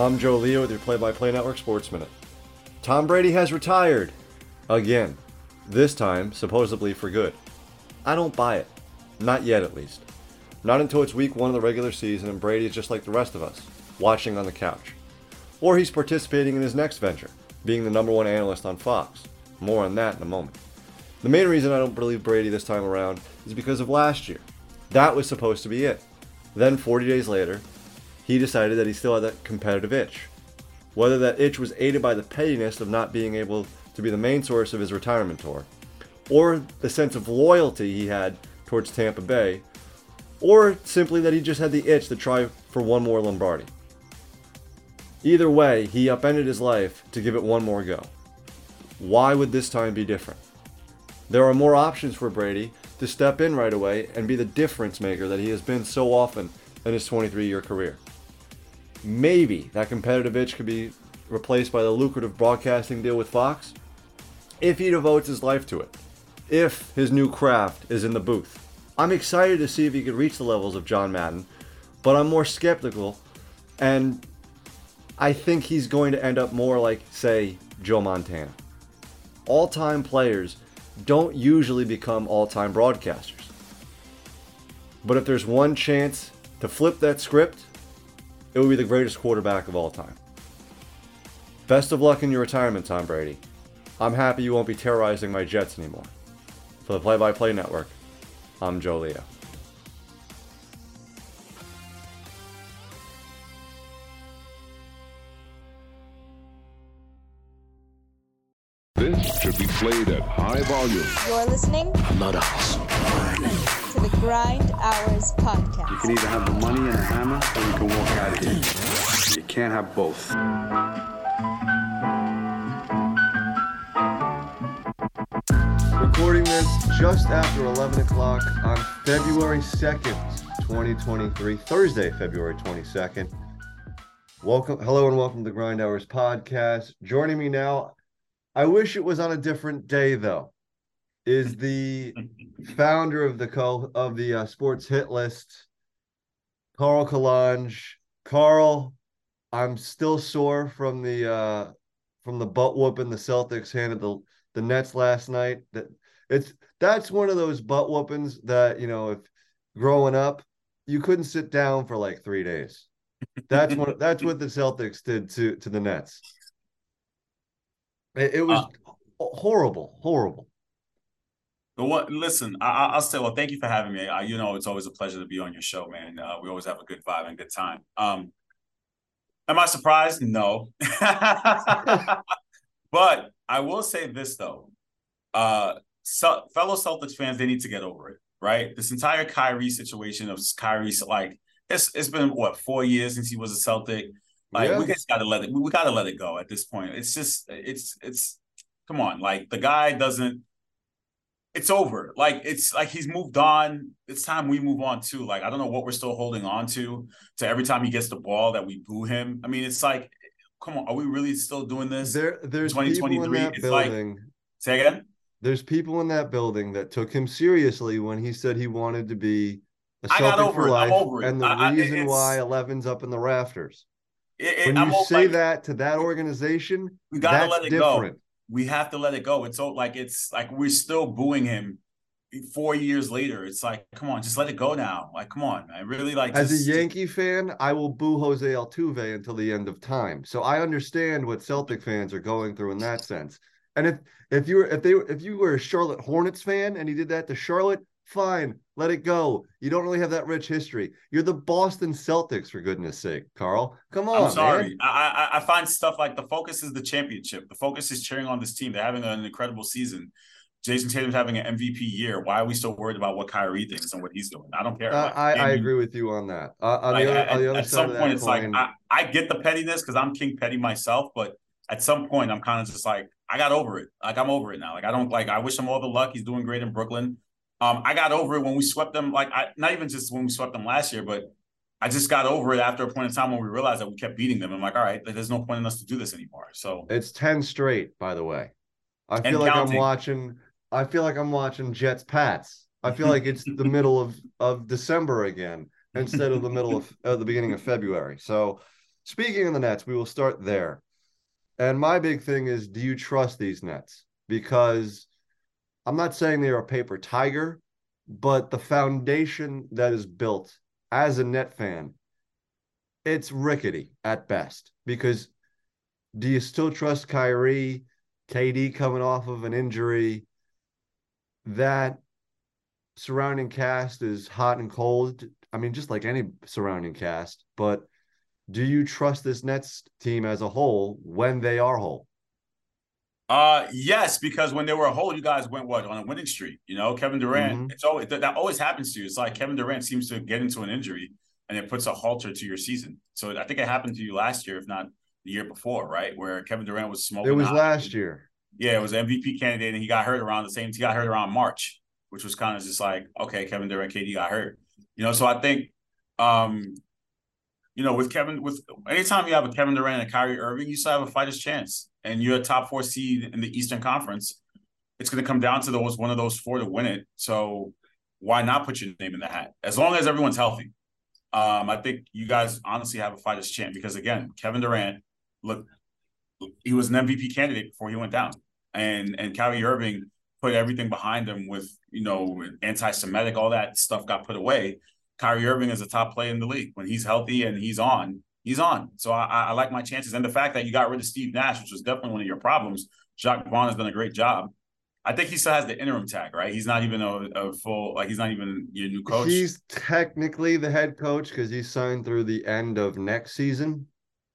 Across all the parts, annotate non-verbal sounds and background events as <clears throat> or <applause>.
I'm Joe Leo with your Play by Play Network Sports Minute. Tom Brady has retired. Again. This time, supposedly for good. I don't buy it. Not yet, at least. Not until it's week one of the regular season and Brady is just like the rest of us, watching on the couch. Or he's participating in his next venture, being the number one analyst on Fox. More on that in a moment. The main reason I don't believe Brady this time around is because of last year. That was supposed to be it. Then, 40 days later, he decided that he still had that competitive itch. Whether that itch was aided by the pettiness of not being able to be the main source of his retirement tour, or the sense of loyalty he had towards Tampa Bay, or simply that he just had the itch to try for one more Lombardi. Either way, he upended his life to give it one more go. Why would this time be different? There are more options for Brady to step in right away and be the difference maker that he has been so often in his 23 year career. Maybe that competitive itch could be replaced by the lucrative broadcasting deal with Fox if he devotes his life to it, if his new craft is in the booth. I'm excited to see if he could reach the levels of John Madden, but I'm more skeptical, and I think he's going to end up more like, say, Joe Montana. All time players don't usually become all time broadcasters. But if there's one chance to flip that script, it would be the greatest quarterback of all time. Best of luck in your retirement, Tom Brady. I'm happy you won't be terrorizing my Jets anymore. For the Play by Play Network, I'm Joe Leo. This should be played at high volume. You're listening Not a hustle. To the Grind Hours Podcast. You can either have the money and the hammer, or you can walk out of here. You can't have both. Recording this just after 11 o'clock on February 2nd, 2023, Thursday, February 22nd. Welcome, hello, and welcome to the Grind Hours podcast. Joining me now, I wish it was on a different day though, is the founder of the co of the uh, Sports Hit List, Carl Kalange. Carl, I'm still sore from the uh, from the butt whooping the Celtics handed the the Nets last night. That it's that's one of those butt whoopings that you know if growing up you couldn't sit down for like three days. That's what that's what the Celtics did to to the Nets. It, it was horrible, horrible. But what? Listen, I, I- I'll say. Well, thank you for having me. I, you know, it's always a pleasure to be on your show, man. Uh, we always have a good vibe and good time. Um, am I surprised? No, <laughs> but I will say this though. Uh, so, fellow Celtics fans, they need to get over it. Right, this entire Kyrie situation of Kyrie, like it's it's been what four years since he was a Celtic. Like Yeah. we just gotta let it. We, we gotta let it go at this point. It's just it's it's come on. Like the guy doesn't it's over. Like it's like he's moved on. It's time we move on too. Like I don't know what we're still holding on to. To every time he gets the ball that we boo him. I mean, it's like, come on, are we really still doing this? There, there's people in 2023, that it's like- building. Say again. there's people in that building that took him seriously when he said he wanted to be a I got Celtic over for it. I'm life, over it. and the I- reason why 11's up in the rafters. It- it- When I'm you say like, that to that organization, we gotta that's let it different. go. We have to let it go. It's so like it's like we're still booing him four years later. It's like, come on, just let it go now. Like, come on, I Really like As just- a Yankee fan, I will boo Jose Altuve until the end of time. So I understand what Celtic fans are going through in that sense. And if if you were if they if you were a Charlotte Hornets fan and he did that to Charlotte, fine, let it go. You don't really have that rich history. You're the Boston Celtics for goodness sake, Carl. Come on, I'm sorry. man. I, I I find stuff like the focus is the championship. The focus is cheering on this team. They're having an incredible season. Jayson Tatum's having an MVP year. Why are we so worried about what Kyrie thinks and what he's doing? I don't care. Uh, Like, I, I agree with you on that. Uh, on like, the other, at, on the other at side some point, it's coin, like I, I get the pettiness because I'm King Petty myself, but at some point, I'm kind of just like I got over it. Like I'm over it now. Like I don't like. I wish him all the luck. He's doing great in Brooklyn. Um, I got over it when we swept them. Like I not even just when we swept them last year, but I just got over it after a point in time when we realized that we kept beating them. I'm like, all right, there's no point in us to do this anymore. So It's 10 straight, by the way. I feel like counting. I'm watching I feel like I'm watching Jets Pats. I feel like it's the <laughs> middle of of December again instead of the middle of <laughs> uh, the beginning of February. So speaking of the Nets, we will start there. And my big thing is do you trust these Nets? Because I'm not saying they're a paper tiger, but the foundation that is built as a net fan, it's rickety at best. Because do you still trust Kyrie, KD coming off of an injury? That surrounding cast is hot and cold. I mean, just like any surrounding cast, but do you trust this Nets team as a whole when they are whole? Uh, yes, because when they were a whole, you guys went what on a winning streak. You know, Kevin Durant. Mhm. It's always that, that always happens to you. It's like Kevin Durant seems to get into an injury and it puts a halter to your season. So I think it happened to you last year, if not the year before, right? Where Kevin Durant was smoking. It was hot. last year. Yeah, it was MVP candidate, and he got hurt around the same. He got hurt around March, which was kind of just like, okay, Kevin Durant, KD got hurt. You know, so I think, um, you know, with Kevin, with anytime you have a Kevin Durant and Kyrie Irving, you still have a fighter's chance, and you're a top four seed in the Eastern Conference. It's going to come down to those one of those four to win it. So why not put your name in the hat as long as everyone's healthy? Um, I think you guys honestly have a fighter's chance because again, Kevin Durant, look, he was an MVP candidate before he went down, and and Kyrie Irving put everything behind him with you know anti-Semitic, all that stuff got put away. Kyrie Irving is a top player in the league when he's healthy and he's on. He's on. So I, I like my chances, and the fact that you got rid of Steve Nash, which was definitely one of your problems. Jacque Vaughn has done a great job. I think he still has the interim tag, right? He's not even a, a full like he's not even your new coach. He's technically the head coach because he's signed through the end of next season.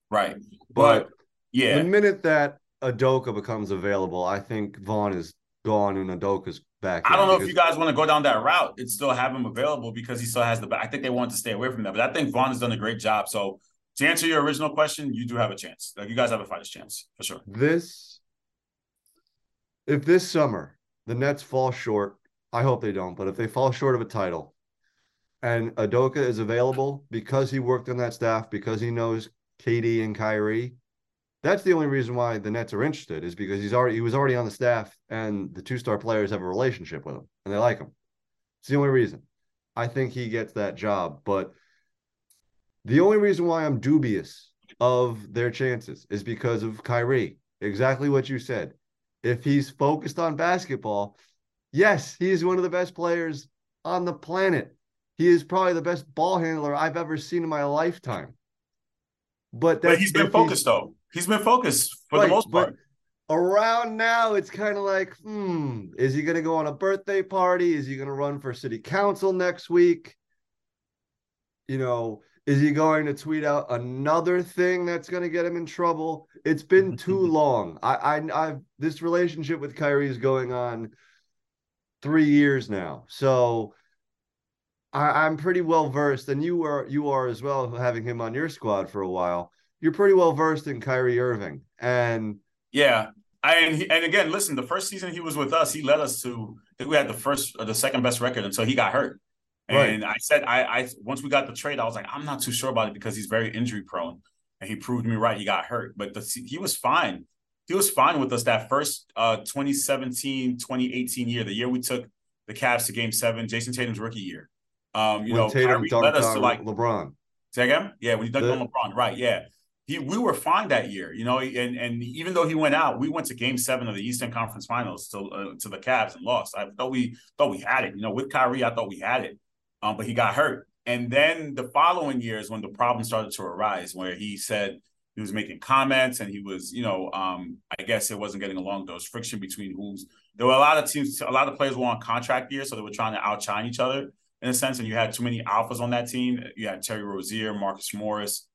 right, But but yeah, the minute that Udoka becomes available, I think Vaughn is gone and Udoka's back. I don't know if you guys want to go down that route and still have him available because he still has the. I think they want to stay away from that, but I think Vaughn has done a great job. So to answer your original question, you do have a chance. Like you guys have a fighter's chance for sure. this if this summer the Nets fall short, I hope they don't, but if they fall short of a title and Udoka is available because he worked on that staff, because he knows KD and Kyrie, that's the only reason why the Nets are interested is because he's already he was already on the staff and the two-star players have a relationship with him and they like him. It's the only reason. I think he gets that job, but the only reason why I'm dubious of their chances is because of Kyrie. Exactly what you said. If he's focused on basketball, yes, he is one of the best players on the planet. He is probably the best ball handler I've ever seen in my lifetime. But, But he's been focused though. He's been focused for Right, the most part. around now, it's kind of like, hmm, is he going to go on a birthday party? Is he going to run for city council next week? You know, is he going to tweet out another thing that's going to get him in trouble? It's been mm-hmm. too long. I, I, I've this relationship with Kyrie is going on three years now, so I, I'm pretty well versed, and you are you are as well, having him on your squad for a while. You're pretty well versed in Kyrie Irving, and Yeah. I, and, he, and again, listen, the first season he was with us, he led us to I think we had the first or the second best record until he got hurt. And I said, I, I once we got the trade, I was like, I'm not too sure about it because he's very injury prone, and he proved me right. He got hurt, but the, he was fine. He was fine with us that first uh, 2017, 2018 year, the year we took the Cavs to Game Seven, Jayson Tatum's rookie year. Um, you when know, Tatum Kyrie led us to like LeBron. Say again? Yeah, when he dunked The- on LeBron, right? Yeah, he we were fine that year, you know. And and even though he went out, we went to Game Seven of the Eastern Conference Finals to uh, to the Cavs and lost. I thought we thought we had it, you know. With Kyrie, I thought we had it, um, but he got hurt. And then the following year is when the problem started to arise, where he said he was making comments and he was, you know, um, I guess it wasn't getting along. There was friction between who's. There were a lot of teams, a lot of players were on contract years, so they were trying to outshine each other in a sense, and you had too many alphas on that team. You had Terry Rozier, Marcus Morris,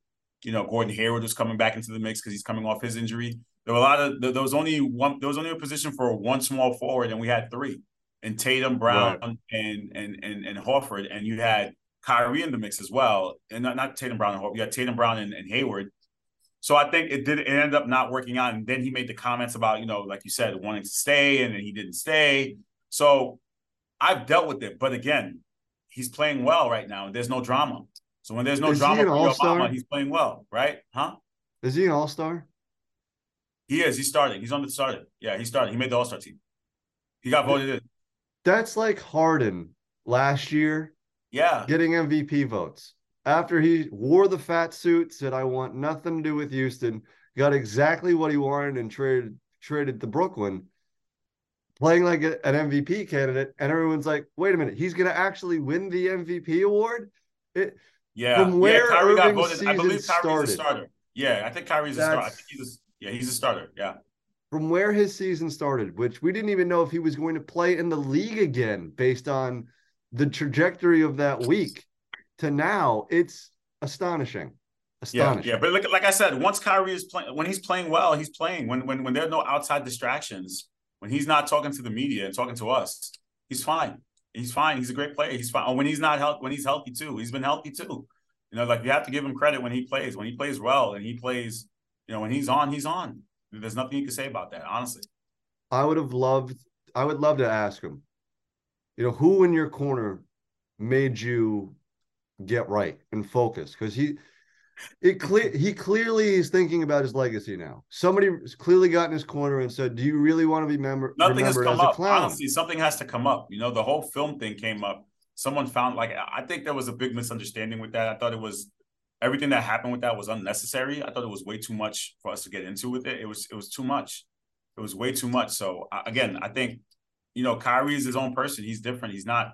you know, Gordon Hayward was coming back into the mix because he's coming off his injury. There were a lot of there was only one there was only a position for one small forward, and we had three. And Tatum, Brown, and and and and Horford, and you had Kyrie in the mix as well. And not, not Tatum Brown and Horford, you had Tatum Brown and, and Hayward. So I think it did it ended up not working out. And then he made the comments about, you know, like you said, wanting to stay, and then he didn't stay. So I've dealt with it. But again, he's playing well right now. And There's no drama. So when there's no Is drama for your mama, he's playing well, right? Huh? Is he an all star? He is. He's starting. He's on the started. Yeah, he started. He made the All Star team. He got voted in. That's like Harden last year Yeah, getting MVP votes. after he wore the fat suit, said, I want nothing to do with Houston, got exactly what he wanted and traded traded to Brooklyn, playing like a, an MVP candidate. And everyone's like, wait a minute, he's going to actually win the MVP award? It, Yeah, From where yeah, Kyrie got voted. I believe Kyrie's a starter. Yeah, I think Kyrie's a starter. I That's- think he's a, yeah, he's a starter. Yeah. From where his season started, which we didn't even know if he was going to play in the league again based on the trajectory of that week to now, it's astonishing. Astonishing. yeah, but like, like I said, once Kyrie is playing, when he's playing well, he's playing. When when when there are no outside distractions, when he's not talking to the media and talking to us, he's fine. He's fine. He's a great player. He's fine. Oh, when he's not healthy, when he's healthy too, he's been healthy too. You know, like you have to give him credit when he plays. When he plays well and he plays, you know, when he's on, he's on. There's nothing you can say about that, honestly. I would have loved, I would love to ask him, you know, who in your corner made you get right and focus? Because he, it clear he clearly is thinking about his legacy now. Somebody clearly got in his corner and said, "Do you really want to be member- Nothing has come up. Honestly, something has to come up. You know, the whole film thing came up. Someone found like I think there was a big misunderstanding with that. I thought it was everything that happened with that was unnecessary. I thought it was way too much for us to get into with it. It was it was too much. It was way too much. So again, I think you know Kyrie is his own person. He's different. He's not,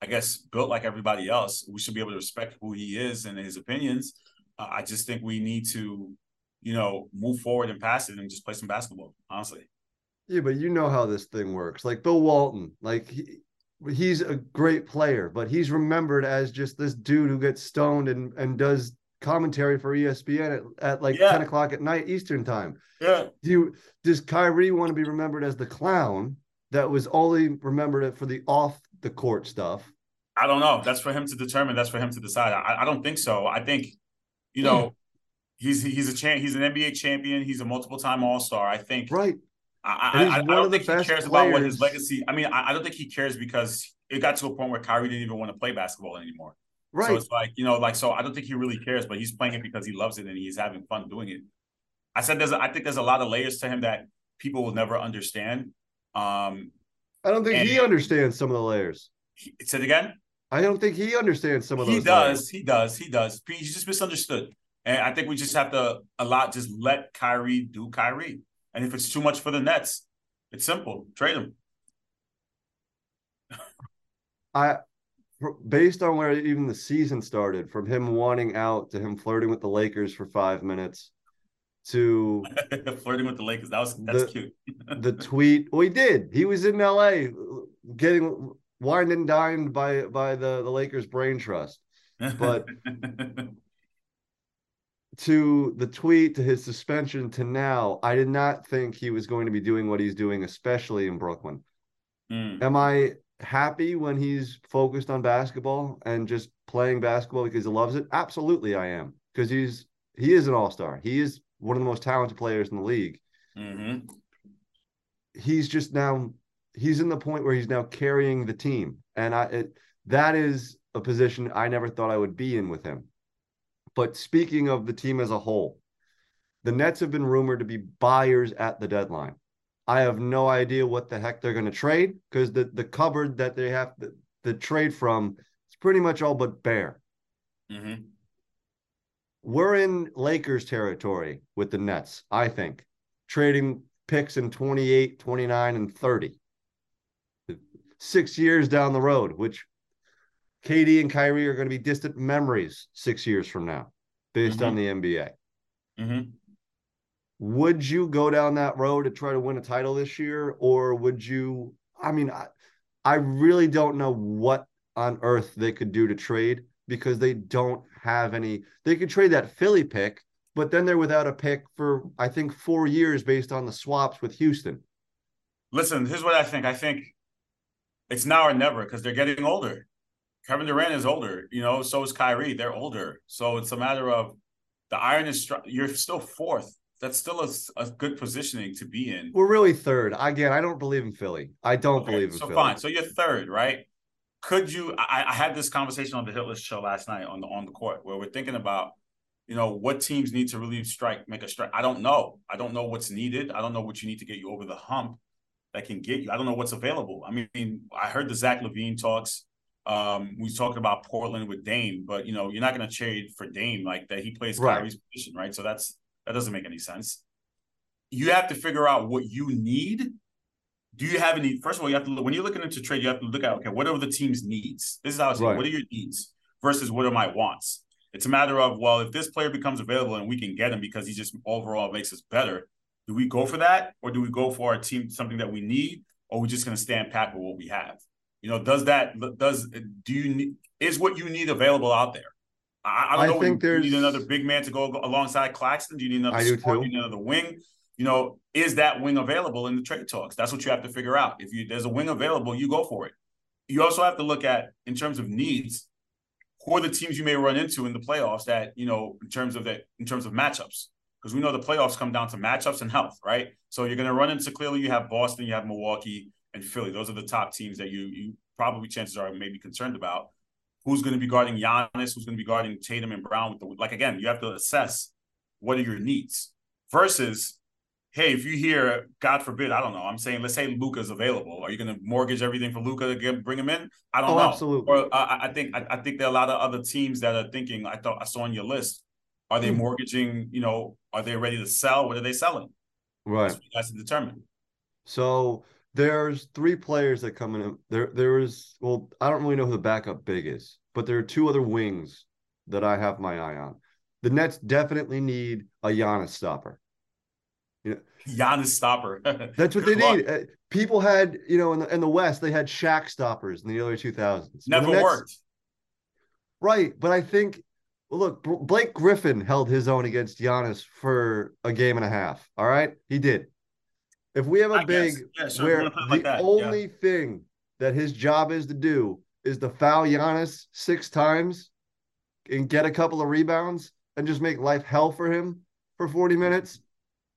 I guess, built like everybody else. We should be able to respect who he is and his opinions. Uh, I just think we need to, you know, move forward and pass it and just play some basketball. Honestly. Yeah, but you know how this thing works. Like Bill Walton, like he, he's a great player, but he's remembered as just this dude who gets stoned and and does commentary for ESPN at, at like Yeah. 10 o'clock at night Eastern time. Yeah. Do you does Kyrie want to be remembered as the clown that was only remembered for the off the court stuff? I don't know. That's for him to determine. That's for him to decide. I, I don't think so. I think, you know, hmm. he's he's a champ. He's an NBA champion. He's a multiple time All Star. I think. Right. I, I, I, don't think he cares about what his legacy. I mean, I, I don't think he cares because it got to a point where Kyrie didn't even want to play basketball anymore. So it's like you know, like so. I don't think he really cares, but he's playing it because he loves it and he's having fun doing it. I said there's. A, I think there's a lot of layers to him that people will never understand. Um, I don't think he understands some of the layers. he, say it again. I don't think he understands some of those. he layers. does he does he does he's just misunderstood and i think we just have to a lot just let kyrie do kyrie and if it's too much for the nets it's simple trade him I based on where even the season started, from him wanting out to him flirting with the Lakers for five minutes to <laughs> flirting with the lakers that was that's The- cute the tweet. Well, he did. He was in LA getting wined and dined by by the, the Lakers brain trust. but- <laughs> To the tweet to his suspension to now, I did not think he was going to be doing what he's doing, especially in Brooklyn. Mm. Am I happy when he's focused on basketball and just playing basketball because he loves it? Absolutely, I am. Because he's he is an all-star. He is one of the most talented players in the league. Mhm. He's just now he's in the point where he's now carrying the team. And I it, that is a position I never thought I would be in with him. But speaking of the team as a whole, the Nets have been rumored to be buyers at the deadline. I have no idea what the heck they're going to trade because the, the cupboard that they have to, to trade from is pretty much all but bare. Mhm. We're in Lakers territory with the Nets, I think, trading picks in 28, 29, and 30. Six years down the road, which KD and Kyrie are going to be distant memories six years from now, based on the NBA. Mhm. Would you go down that road to try to win a title this year? Or would you i mean i, I really don't know what on earth they could do to trade because they don't have any they could trade that philly pick but then they're without a pick for i think four years based on the swaps with houston. Listen here's what i think. I think it's now or never because they're getting older. Kevin durant is older you know so is kyrie. They're older. So it's a matter of the iron is str- you're still fourth that's still a, a good positioning to be in we're really third again i don't believe in philly i don't Okay, believe in so philly fine. So you're third, right? Could you? I, I had this conversation on the Hit show last night on the on the court where we're thinking about, you know, what teams need to really strike, make a strike. I don't know. I don't know what's needed. I don't know what you need to get you over the hump that can get you. I don't know what's available. I mean, I heard the Zach LaVine talks. Um, we talked about Portland with Dame, but you know, you're not going to trade for Dame like that. He plays Right. Kyrie's position, right? So that's that doesn't make any sense. You have to figure out what you need. Do you have any? First of all, you have to look when you're looking into trade. You have to look at okay, what are the team's needs? This is how I say, it. Right. what are your needs versus what are my wants? It's a matter of well, if this player becomes available and we can get him because he just overall makes us better, do we go for that or do we go for our team something that we need, or we just going to stand pat with what we have? You know, does that does do you need is what you need available out there? I, I don't I know. think do you need there's- another big man to go alongside Claxton? Do you need another? I do scorer? too. Do you need another wing? You know, is that wing available in the trade talks? That's what you have to figure out. If you there's a wing available, you go for it. You also have to look at in terms of needs, who are the teams you may run into in the playoffs that you know in terms of that in terms of matchups because we know the playoffs come down to matchups and health, right? So you're going to run into clearly you have Boston, you have Milwaukee, and Philly. Those are the top teams that you you probably chances are maybe concerned about. Who's going to be guarding Giannis? Who's going to be guarding Tatum and Brown? With the like again, you have to assess what are your needs versus. Hey, if you hear, God forbid, I don't know. I'm saying, let's say Luka's available. Are you going to mortgage everything for Luka to get, bring him in? I don't Oh, know. absolutely. Or uh, I I think I, I think there are a lot of other teams that are thinking. I thought I saw on your list. Are Hmm. they mortgaging? You know, are they ready to sell? What are they selling? Right. That's what you guys to determine. So there's three players that come in. There, there is. Well, I don't really know who the backup big is, but there are two other wings that I have my eye on. The Nets definitely need a Giannis stopper. You Giannis stopper. <laughs> That's what they luck. need. Uh, People had, you know, in the in the West, they had Shaq stoppers in the early 2000s. Never Nets- worked. Right, but I think, well, look, Blake Griffin held his own against Giannis for a game and a half. All right, he did. If we have a I big. Yeah, you where wanna put it the like that, yeah. only thing that his job is to do is to foul Giannis six times and get a couple of rebounds and just make life hell for him for 40 minutes.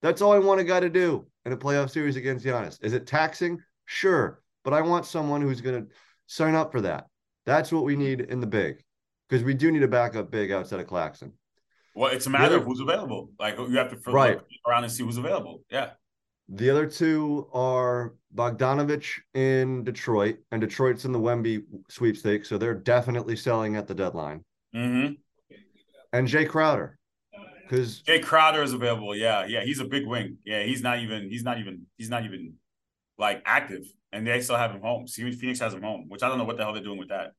That's all I want a guy to do in a playoff series against Giannis. Is it taxing? Sure. But I want someone who's going to sign up for that. That's what we need in the big because we do need a backup big outside of Claxton. Well, it's a matter other- of who's available. Like you have to Right. around and see who's available. Yeah. The other two are Bogdanovich in Detroit, and Detroit's in the Wemby sweepstakes, so they're definitely selling at the deadline. Mm-hmm. And Jae Crowder, because Jae Crowder is available. Yeah, yeah, he's a big wing. Yeah, he's not even. He's not even. He's not even like active, and they still have him home. See, Phoenix has him home, which I don't know what the hell they're doing with that.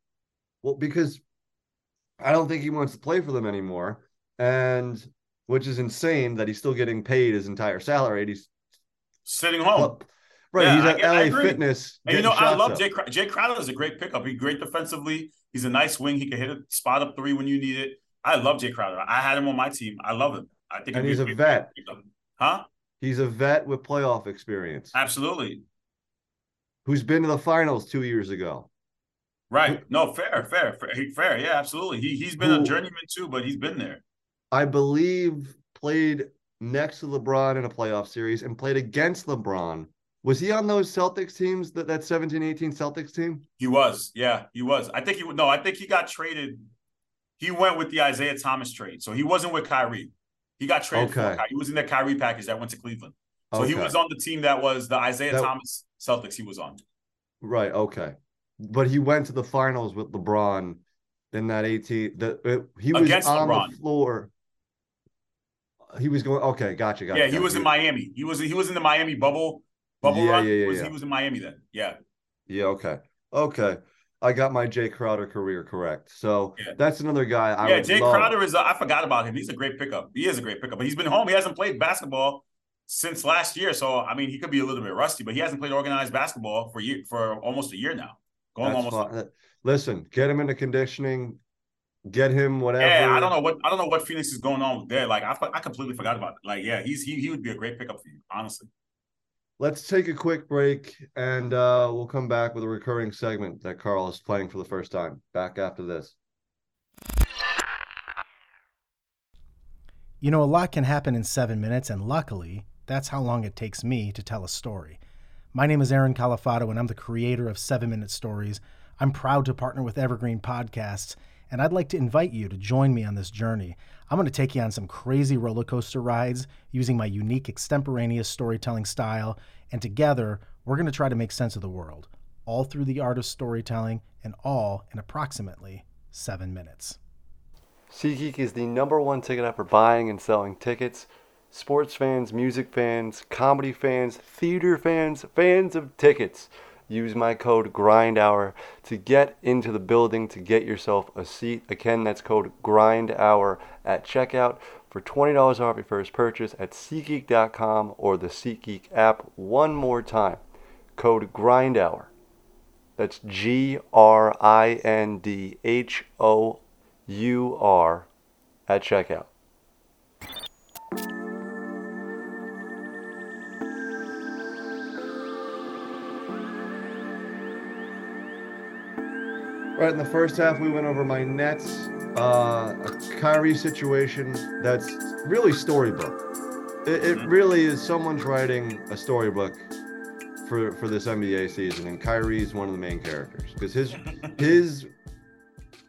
well, because I don't think he wants to play for them anymore, and which is insane that he's still getting paid his entire salary. He's Sitting home. right. Yeah, he's I at I LA agree. Fitness. And you know, I love up. Jay. Jae Crowder is a great pickup. He's great defensively. He's a nice wing. He can hit a spot up three when you need it. I love Jae Crowder. I had him on my team. I love him. I think And he's a vet. pickup. Huh? He's a vet with playoff experience, Absolutely. who's been to the finals two years ago. Right. No, fair, fair, fair. Fair. Yeah, absolutely. He he's been a journeyman too, but he's been there. I believe played next to LeBron in a playoff series and played against LeBron. Was he on those Celtics teams that that 17 18 Celtics team? He was. Yeah, he was. I think he would no, I think he got traded. He went with the Isaiah Thomas trade. So he wasn't with Kyrie. He got traded Okay. Kyrie. He was in that Kyrie package that went to Cleveland. So he was on the team that was the Isaiah That- Thomas Celtics he was on. Right, okay. But he went to the finals with LeBron in that 18 that he was Against on LeBron. the floor. He was going okay, gotcha, gotcha. yeah, he was in Miami. He was he was in the Miami bubble bubble Yeah, run. yeah, yeah, He was, yeah. he was in Miami then. Yeah. Yeah, okay. Okay. I got my Jae Crowder career correct. So Yeah. that's another guy I yeah, Jay love. Crowder is. A, I forgot about him. He's a great pickup. He is a great pickup, but he's been home. He hasn't played basketball since last year. So I mean, he could be a little bit rusty, but he hasn't played organized basketball for year for almost a year now. Going That's almost. Listen, get him into conditioning, get him whatever. Yeah, I don't know what I don't know what Phoenix is going on with there. Like I, I completely forgot about it. Like yeah, he's he he would be a great pickup for you, honestly. Let's take a quick break and uh, we'll come back with a recurring segment that Carl is playing for the first time. Back after this. You know, a lot can happen in seven minutes, and luckily, that's how long it takes me to tell a story. My name is Aaron Califato, and I'm the creator of Seven Minute Stories. I'm proud to partner with Evergreen Podcasts, and I'd like to invite you to join me on this journey. I'm going to take you on some crazy roller coaster rides using my unique extemporaneous storytelling style, and together, we're going to try to make sense of the world. all through the art of storytelling, and all in approximately seven minutes. SeatGeek is the number one ticket app for buying and selling tickets. Sports fans, music fans, comedy fans, theater fans, fans of tickets. Use my code GRINDHOUR to get into the building to get yourself a seat. Again, that's code GRINDHOUR at checkout for $20 off your first purchase at SeatGeek.com or the SeatGeek app. One more time, code GRINDHOUR. That's G R I N D H O U R at checkout. Right in the first half, we went over my Nets, uh, a Kyrie situation that's really storybook. It, it really is someone's writing a storybook for for this NBA season, and Kyrie is one of the main characters because his <laughs> his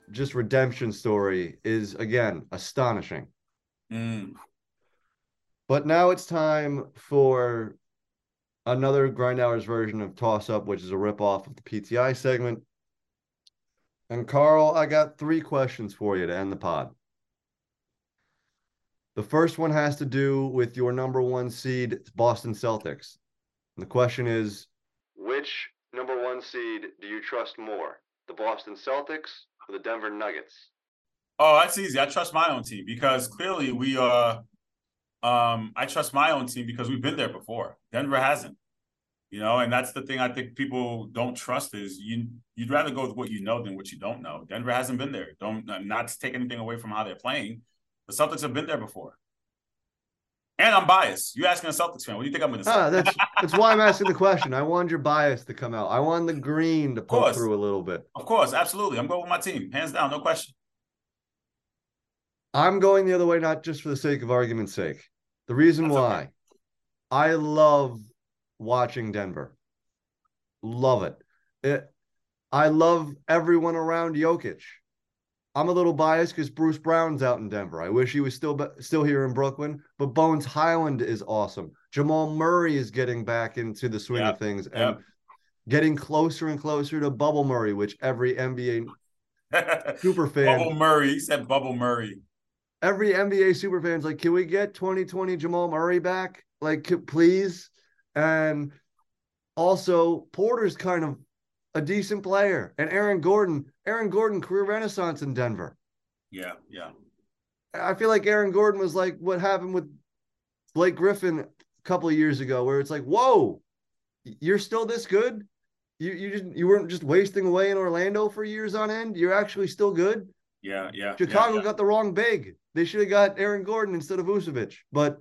just redemption story is again astonishing. Mm. But now it's time for another grind hours version of toss up, which is a rip off of the PTI segment. And Carl, I got three questions for you to end the pod. The first one has to do with your number one seed, Boston Celtics. And the question is Which number one seed do you trust more, the Boston Celtics or the Denver Nuggets? Oh, that's easy. I trust my own team because clearly we are. um I trust my own team because we've been there before. Denver hasn't. You know, and that's the thing I think people don't trust is you you'd rather go with what you know than what you don't know. Denver hasn't been there. Don't not to take anything away from how they're playing. The Celtics have been there before. And I'm biased. You asking a Celtics fan? What do you think I'm going to say? Ah, that's that's why I'm asking the question. I wanted your bias to come out. I wanted the green to poke course. through a little bit. Of course, absolutely. I'm going with my team, hands down, no question. I'm going the other way, not just for the sake of argument's sake. The reason That's why okay. I love watching Denver. Love it. it. I love everyone around Jokic. I'm a little biased because Bruce Brown's out in Denver. I wish he was still be- still here in Brooklyn. But Bones Hyland is awesome. Jamal Murray is getting back into the swing Yep, of things and yep. getting closer and closer to Bubble Murray, which every NBA <laughs> super fan Bubble Murray. He said Bubble Murray. every NBA super fans like, can we get 2020 Jamal Murray back? Like, please. And also, Porter's kind of a decent player, and Aaron Gordon, Aaron Gordon, career renaissance in Denver. Yeah, yeah. I feel like Aaron Gordon was like what happened with Blake Griffin a couple of years ago, where it's like, whoa, you're still this good. You you just you weren't just wasting away in Orlando for years on end. You're actually still good. Yeah, yeah. Chicago yeah, yeah. got the wrong big. They should have got Aaron Gordon instead of Vucevic. But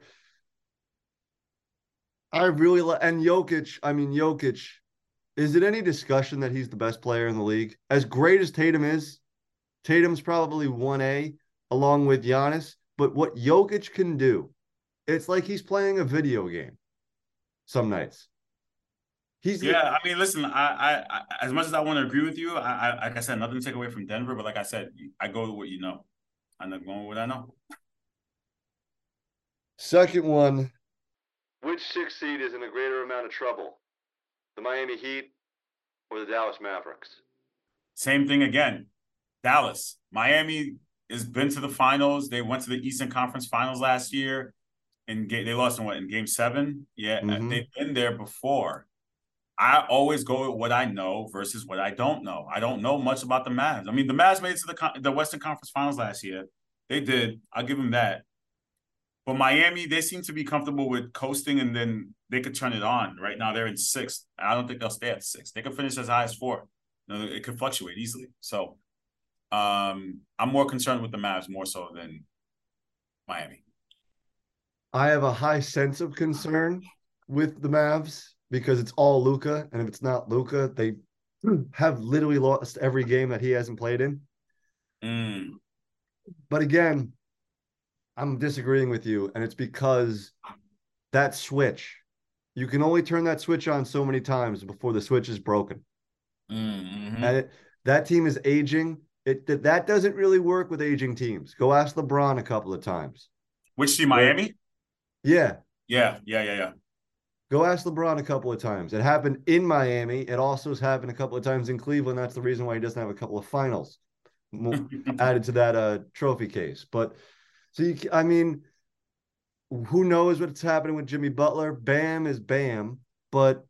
I really like and Jokic. I mean, Jokic. Is it any discussion that he's the best player in the league? As great as Tatum is, Tatum's probably one A along with Giannis. But what Jokic can do, it's like he's playing a video game. Some nights. He's Yeah, I mean, listen. I, I, I, as much as I want to agree with you, I, I, like I said, nothing to take away from Denver. But like I said, I go with what you know. I'm not going with what I know. Second one. Which six seed is in a greater amount of trouble? The Miami Heat or the Dallas Mavericks? Same thing again. Dallas, Miami has been to the finals. They went to the Eastern Conference Finals last year, and ga- they lost in what in Game Seven. Yeah, Mhm. they've been there before. I always go with what I know versus what I don't know. I don't know much about the Mavs. I mean, the Mavs made it to the con- the Western Conference Finals last year. They did. I'll give them that. But Miami, they seem to be comfortable with coasting, and then they could turn it on. Right now, they're in sixth. I don't think they'll stay at six. They could finish as high as four. You know, it could fluctuate easily. So, um, I'm more concerned with the Mavs more so than Miami. I have a high sense of concern with the Mavs because it's all Luka, and if it's not Luka, they <clears throat> have literally lost every game that he hasn't played in. Mm, But again, I'm disagreeing with you, and it's because that switch, you can only turn that switch on so many times before the switch is broken. mm, mhm. And it, that team is aging. It that, that doesn't really work with aging teams. Go ask LeBron a couple of times. Which team? Miami? Yeah, Yeah, yeah, yeah, yeah. Go ask LeBron a couple of times. It happened in Miami. It also has happened a couple of times in Cleveland. That's the reason why he doesn't have a couple of finals <laughs> added to that uh, trophy case. But so you, I mean, who knows what's happening with Jimmy Butler? Bam is Bam, but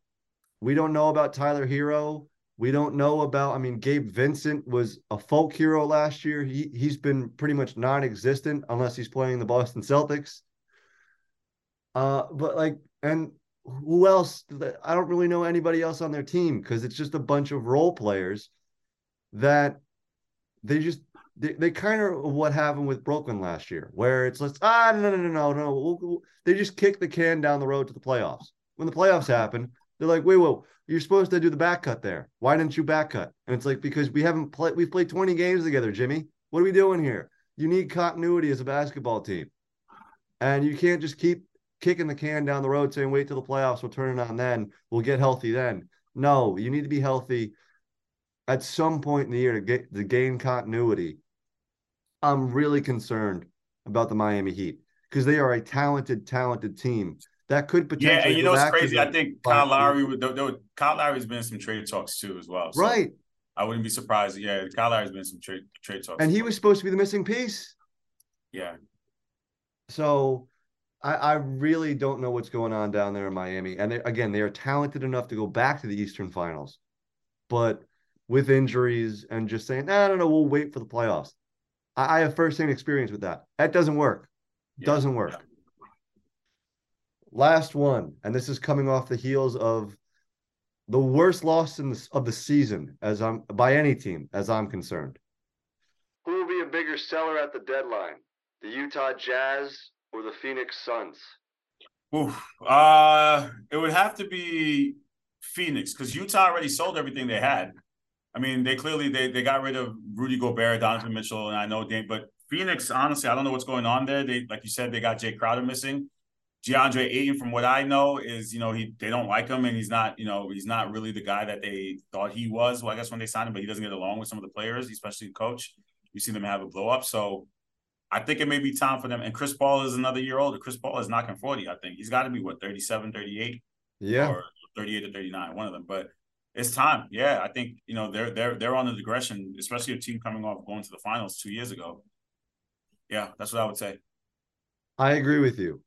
we don't know about Tyler Herro. We don't know about. I mean, Gabe Vincent was a folk hero last year. He he's been pretty much non-existent unless he's playing the Boston Celtics. Uh, but like, and who else? I don't really know anybody else on their team because it's just a bunch of role players that they just they, they kind of what happened with Brooklyn last year, where it's like ah no no no no no, we'll, we'll, they just kick the can down the road to the playoffs. When the playoffs happen, they're like, wait, whoa, you're supposed to do the back cut there. Why didn't you back cut? And it's like because we haven't played, we've played 20 games together, Jimmy. What are we doing here? You need continuity as a basketball team, and you can't just keep kicking the can down the road saying wait till the playoffs we'll turn it on then we'll get healthy then no you need to be healthy at some point in the year to get to gain continuity i'm really concerned about the miami heat because they are a talented talented team that could potentially yeah and you know to crazy? I think kyle lowry would there, kyle lowry's been in some trade talks too as well so right. I wouldn't be surprised. Yeah kyle lowry's been in some trade trade talks. And he was supposed to be the missing piece. Yeah. So I, I really don't know what's going on down there in Miami. And they, again, they are talented enough to go back to the Eastern Finals, but with injuries and just saying, I don't know, we'll wait for the playoffs. I, I have firsthand experience with that. That doesn't work. Yeah. Doesn't work. Yeah. Last one, and this is coming off the heels of the worst loss in the, of the season as I'm by any team as I'm concerned. Who will be a bigger seller at the deadline? The Utah Jazz or the Phoenix Suns? Oof. Uh, it would have to be Phoenix because Utah already sold everything they had. I mean, they clearly they they got rid of Rudy Gobert, Donovan Mitchell, and I know Dame, but Phoenix, honestly, I don't know what's going on there. They like you said, they got Jae Crowder missing. DeAndre Ayton, from what I know, is you know he they don't like him and he's not you know he's not really the guy that they thought he was. Well, I guess when they signed him, but he doesn't get along with some of the players, especially the coach. You see them have a blow up, so I think it may be time for them. And Chris Paul is another year older. Chris Paul is knocking 40, I think. He's got to be what 37, 38 Yeah. or 38 or 39, one of them. But it's time. Yeah, I think, you know, they're they're they're on the digression, especially a team coming off going to the finals 2 years ago. Yeah, that's what I would say. I agree with you.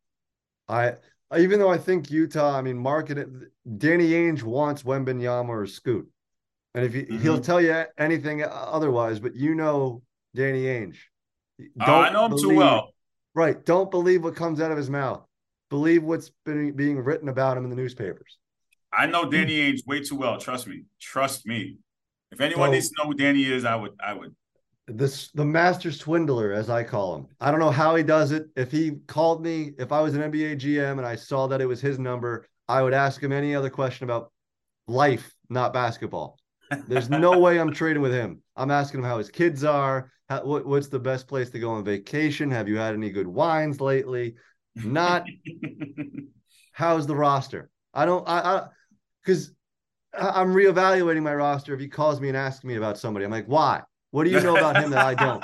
I even though I think Utah, I mean, market it. Danny Ainge wants Wembanyama or Scoot, and if he, mm-hmm. he'll tell you anything otherwise, but you know Danny Ainge. Oh, I know him too well. Right. Don't believe what comes out of his mouth. Believe what's been being written about him in the newspapers. I know hmm. Danny Ainge way too well. Trust me. Trust me. If anyone So- needs to know who Danny is, I would I would This the master swindler, as I call him. I don't know how he does it. If he called me, if I was an NBA GM and I saw that it was his number, I would ask him any other question about life, not basketball. There's no <laughs> way I'm trading with him. I'm asking him how his kids are. How, what, what's the best place to go on vacation? Have you had any good wines lately? Not <laughs> how's the roster. I don't. I I because I'm reevaluating my roster. If he calls me and asks me about somebody, I'm like, why? What do you know about him that I don't?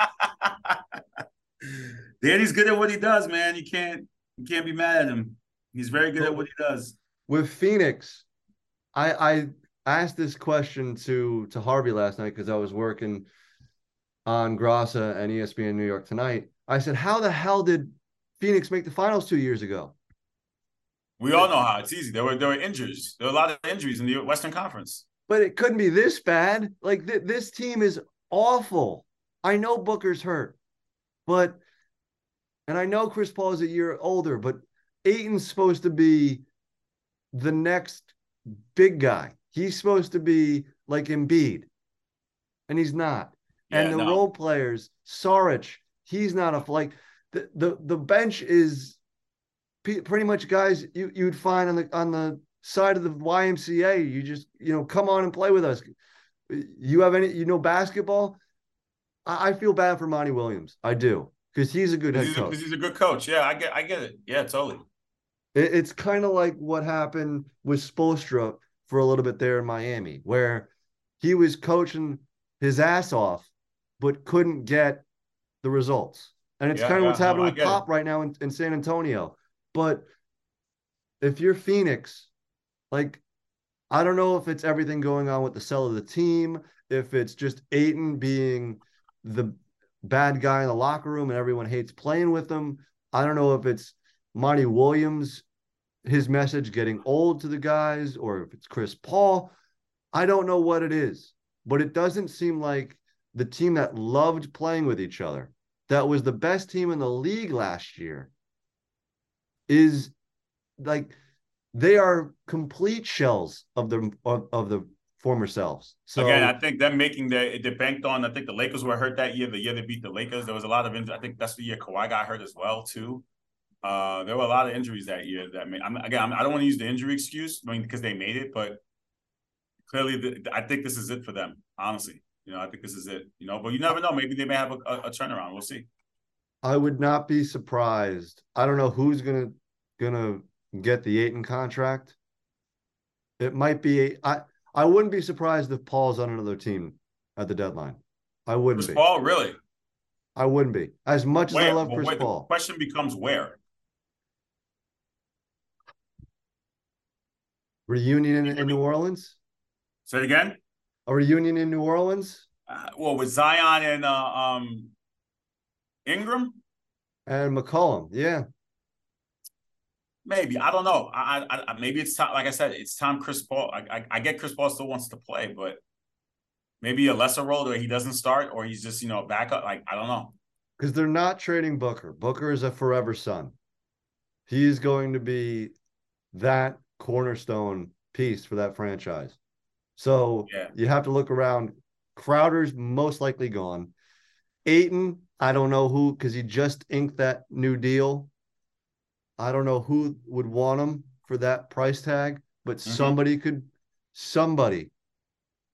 <laughs> Danny's good at what he does, man. You can't you can't be mad at him. He's very good at what he does. with Phoenix, I I asked this question to to Harvey last night because I was working on Grassa and ESPN New York tonight. I said, "How the hell did Phoenix make the finals two years ago?" We all know how it's easy. There were there were injuries. There were a lot of injuries in the Western Conference. But it couldn't be this bad. Like th- this team is awful. I know Booker's hurt, but and I know Chris Paul is a year older, but Ayton's supposed to be the next big guy. He's supposed to be like Embiid, and he's not. and the no. role players, Saric, he's not a like the the the bench is pretty much guys you you'd find on the on the side of the YMCA. You just you know come on and play with us. You have any you know basketball? I, I feel bad for Monty Williams. I do because he's a good head He's a, he's a good coach. Yeah, I get I get it. Yeah, totally. It- it's kind of like what happened with Spoelstra for a little bit there in Miami, where he was coaching his ass off, but couldn't get the results. And it's Yeah, kind of yeah, what's happening I with get it. Pop right now in, in San Antonio. But if you're Phoenix, like I don't know if it's everything going on with the sell of the team, if it's just Ayton being the bad guy in the locker room and everyone hates playing with him. I don't know if it's Monty Williams, his message getting old to the guys, or if it's Chris Paul. I don't know what it is, but it doesn't seem like the team that loved playing with each other, that was the best team in the league last year, is like they are complete shells of the of, of the former selves. So again, I think them making the they banked on. I think the Lakers were hurt that year. The year they beat the Lakers, there was a lot of. I think that's the year Kawhi got hurt as well too. Uh, there were a lot of injuries that year. That made, I'm, again, I'm, I do not want to use the injury excuse, I mean, because they made it, but clearly, the, I think this is it for them. Honestly, you know, I think this is it. You know, but you never know. Maybe they may have a, a, a turnaround. We'll see. I would not be surprised. I don't know who's gonna gonna get the Ayton contract. It might be I I wouldn't be surprised if Paul's on another team at the deadline. I wouldn't Chris be. Paul, really? I wouldn't be. As much where? as I love well, Chris where, Paul. The question becomes where? Reunion in, in New Orleans? Say it again? A reunion in New Orleans? Uh, well, with Zion and uh, um Ingram? And McCollum, yeah. Maybe I don't know. I, I, maybe it's time. Like I said, it's time. Chris Paul. I, I, I get Chris Paul still wants to play, but maybe a lesser role where he doesn't start, or he's just you know backup. Like I don't know. Because they're not trading Booker. Booker is a forever Sun. He is going to be that cornerstone piece for that franchise. So yeah. you have to look around. Crowder's most likely gone. Ayton, I don't know who because he just inked that new deal. I don't know who would want him for that price tag, but mm-hmm. somebody could, somebody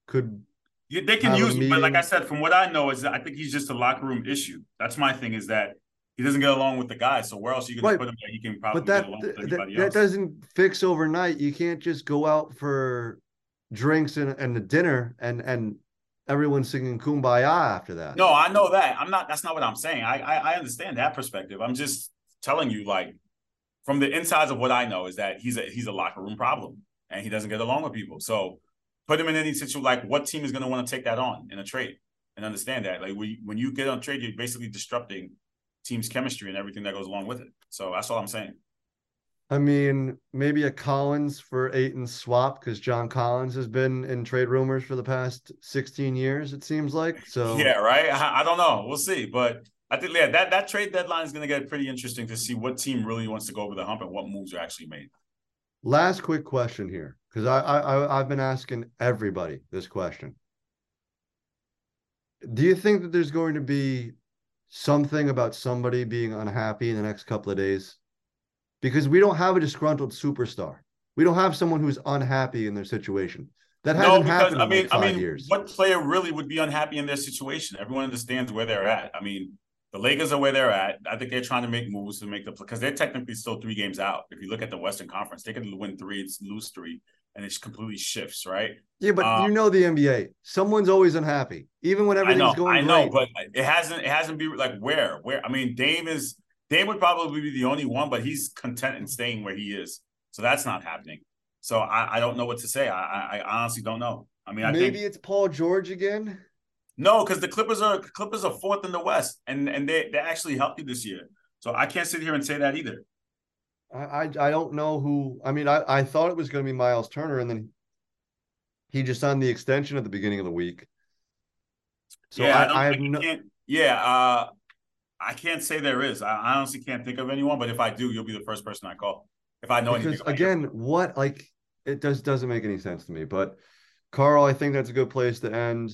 could. Yeah, they can use him, but like I said, from what I know, is I think he's just a locker room issue. That's my thing. Is that he doesn't get along with the guys. So where else are you going right. to put him that he can probably but that, get along with anybody that, else? That doesn't fix overnight. You can't just go out for drinks and, and the dinner and and everyone singing kumbaya after that. No, I know that. I'm not. That's not what I'm saying. I, I I understand that perspective. I'm just telling you, like, from the insides of what I know, is that he's a he's a locker room problem and he doesn't get along with people. So put him in any situation. Like, what team is going to want to take that on in a trade and understand that? Like, when when you get on trade, you're basically disrupting team's chemistry and everything that goes along with it. So that's all I'm saying. I mean, maybe a Collins for Ayton swap because John Collins has been in trade rumors for the past 16 years, it seems like. So yeah, right. I, I don't know. We'll see. But I think yeah, that, that trade deadline is going to get pretty interesting to see what team really wants to go over the hump and what moves are actually made. Last quick question here, because I, I I've been asking everybody this question. Do you think that there's going to be something about somebody being unhappy in the next couple of days? Because we don't have a disgruntled superstar. We don't have someone who's unhappy in their situation. That hasn't no, because, happened. I mean, like I mean, years. what player really would be unhappy in their situation? Everyone understands where they're at. I mean, the Lakers are where they're at. I think they're trying to make moves to make the because they're technically still three games out. If you look at the Western Conference, they could win three, it's lose three, and it completely shifts, right? Yeah, but um, you know the NBA. Someone's always unhappy, even when everything's I know, going. I know, great. but it hasn't. It hasn't been like where, where. I mean, Dame is Dame would probably be the only one, but he's content in staying where he is. So that's not happening. So I, I don't know what to say. I, I honestly don't know. I mean, I maybe think, it's Paul George again. No, because the Clippers are Clippers are fourth in the West, and and they they're actually healthy this year. So I can't sit here and say that either. I I, I don't know who. I mean, I I thought it was going to be Miles Turner, and then he just signed the extension at the beginning of the week. So yeah, I, I, I have no. Yeah, uh, I can't say there is. I honestly can't think of anyone, but if I do, you'll be the first person I call. If I know because anything. again, what like it does doesn't make any sense to me. But Carl, I think that's a good place to end.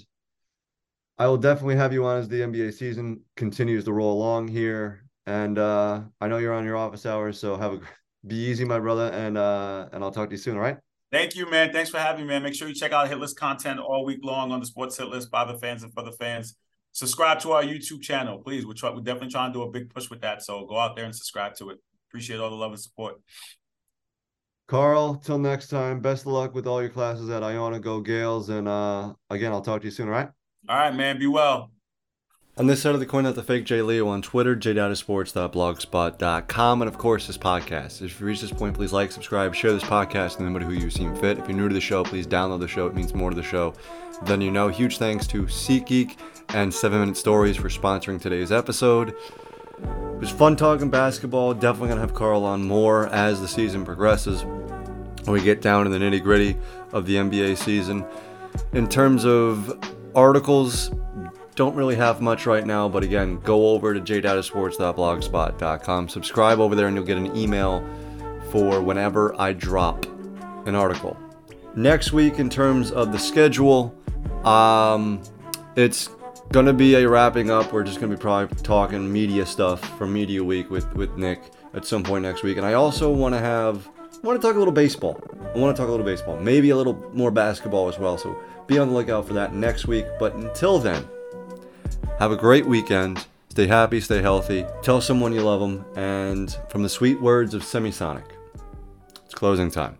I will definitely have you on as the NBA season continues to roll along here. And uh I know you're on your office hours, so have a be easy, my brother, and uh and I'll talk to you soon, all right? Thank you, man. Thanks for having me, man. Make sure you check out Hit List content all week long on the Sports Hit List by the fans and for the fans subscribe to our YouTube channel, please. We're, try, we're definitely trying to do a big push with that. So go out there and subscribe to it. Appreciate all the love and support. Carl, till next time, best of luck with all your classes at Iona. Go Gaels. And uh, again, I'll talk to you soon, all right? All right, man. Be well. On this side of the coin, that's the fake J Leo on Twitter, jdatasports.blogspot.com, and of course this podcast. If you reach this point, please like, subscribe, share this podcast, and anybody who you seem fit. If you're new to the show, please download the show. It means more to the show than you know. Huge thanks to SeatGeek and 7 Minute Stories for sponsoring today's episode. It was fun talking basketball. Definitely going to have Carl on more as the season progresses. When we get down to the nitty gritty of the NBA season. In terms of articles, don't really have much right now, but again, go over to jdatasports.blogspot.com. Subscribe over there, and you'll get an email for whenever I drop an article. Next week, in terms of the schedule, um, it's gonna be a wrapping up. We're just gonna be probably talking media stuff from Media Week with with Nick at some point next week, and I also want to have I want to talk a little baseball. I want to talk a little baseball, maybe a little more basketball as well. So be on the lookout for that next week. But until then, have a great weekend. Stay happy, stay healthy. Tell someone you love them. And from the sweet words of Semisonic, it's closing time.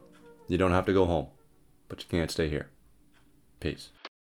You don't have to go home, but you can't stay here. Peace.